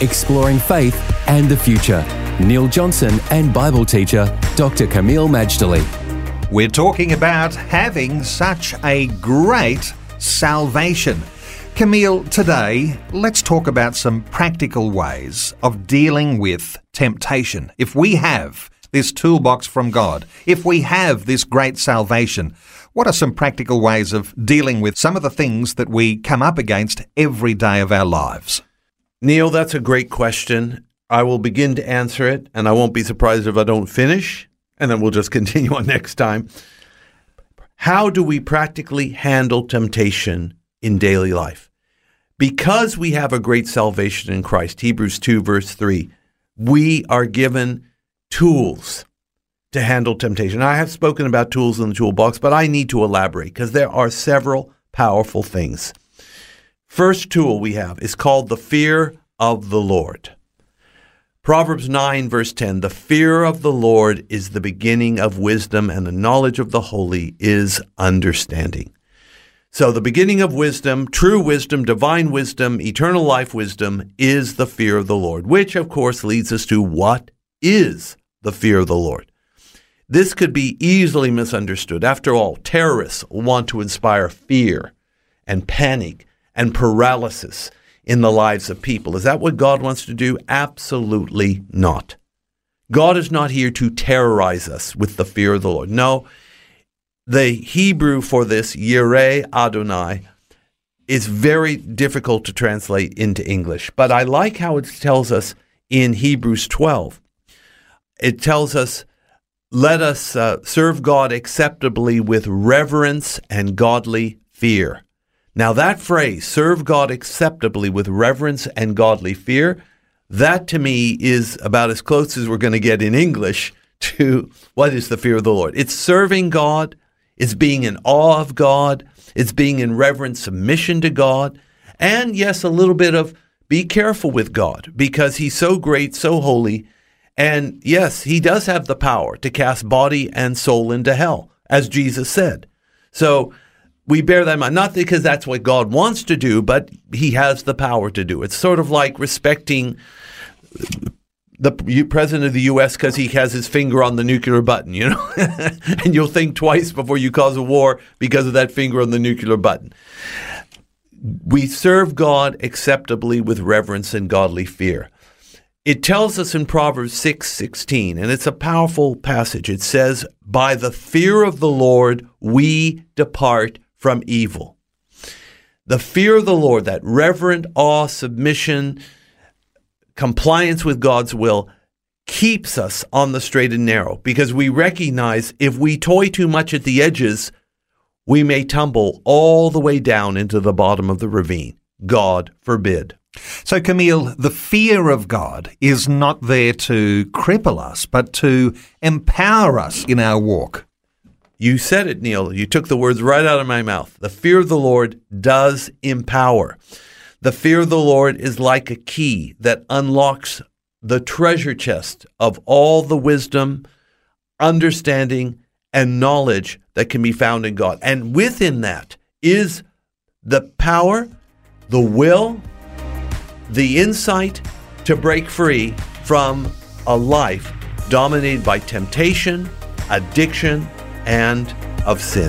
exploring faith and the future. Neil Johnson and Bible teacher Dr. Kameel Majdali. We're talking about having such a great salvation. Kameel, today let's talk about some practical ways of dealing with temptation. If we have this toolbox from God, if we have this great salvation, what are some practical ways of dealing with some of the things that we come up against every day of our lives? Neil, that's a great question. I will begin to answer it, and I won't be surprised if I don't finish, and then we'll just continue on next time. How do we practically handle temptation in daily life? Because we have a great salvation in Christ, Hebrews 2, verse 3, we are given tools to handle temptation. I have spoken about tools in the toolbox, but I need to elaborate because there are several powerful things. First tool we have is called the fear of the Lord. Proverbs 9, verse 10 The fear of the Lord is the beginning of wisdom, and the knowledge of the holy is understanding. So, the beginning of wisdom, true wisdom, divine wisdom, eternal life wisdom is the fear of the Lord, which, of course, leads us to what is the fear of the Lord. This could be easily misunderstood. After all, terrorists want to inspire fear and panic and paralysis in the lives of people. Is that what God wants to do? Absolutely not. God is not here to terrorize us with the fear of the Lord. No, the Hebrew for this, Yireh Adonai, is very difficult to translate into English. But I like how it tells us in Hebrews 12. It tells us, let us uh, serve God acceptably with reverence and godly fear. Now, that phrase, serve God acceptably with reverence and godly fear, that to me is about as close as we're going to get in English to what is the fear of the Lord. It's serving God, it's being in awe of God, it's being in reverent submission to God, and yes, a little bit of be careful with God because He's so great, so holy. And yes, He does have the power to cast body and soul into hell, as Jesus said. So, we bear that in mind, not because that's what God wants to do, but He has the power to do. It's sort of like respecting the president of the U.S. because he has his finger on the nuclear button, you know, and you'll think twice before you cause a war because of that finger on the nuclear button. We serve God acceptably with reverence and godly fear. It tells us in Proverbs 6 16, and it's a powerful passage. It says, By the fear of the Lord we depart from evil. The fear of the Lord, that reverent awe, submission, compliance with God's will, keeps us on the straight and narrow because we recognize if we toy too much at the edges, we may tumble all the way down into the bottom of the ravine. God forbid. So, Kameel, the fear of God is not there to cripple us, but to empower us in our walk. You said it, Neil. You took the words right out of my mouth. The fear of the Lord does empower. The fear of the Lord is like a key that unlocks the treasure chest of all the wisdom, understanding, and knowledge that can be found in God. And within that is the power, the will, the insight to break free from a life dominated by temptation, addiction, and of sin.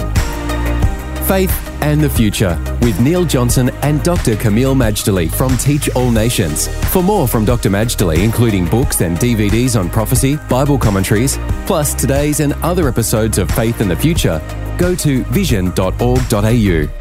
Faith and the Future with Neil Johnson and Dr. Kameel Majdali from Teach All Nations. For more from Dr. Majdali, including books and DVDs on prophecy, Bible commentaries, plus today's and other episodes of Faith and the Future, go to vision.org.au.